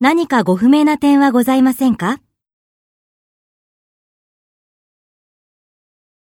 何かご不明な点はございませんか？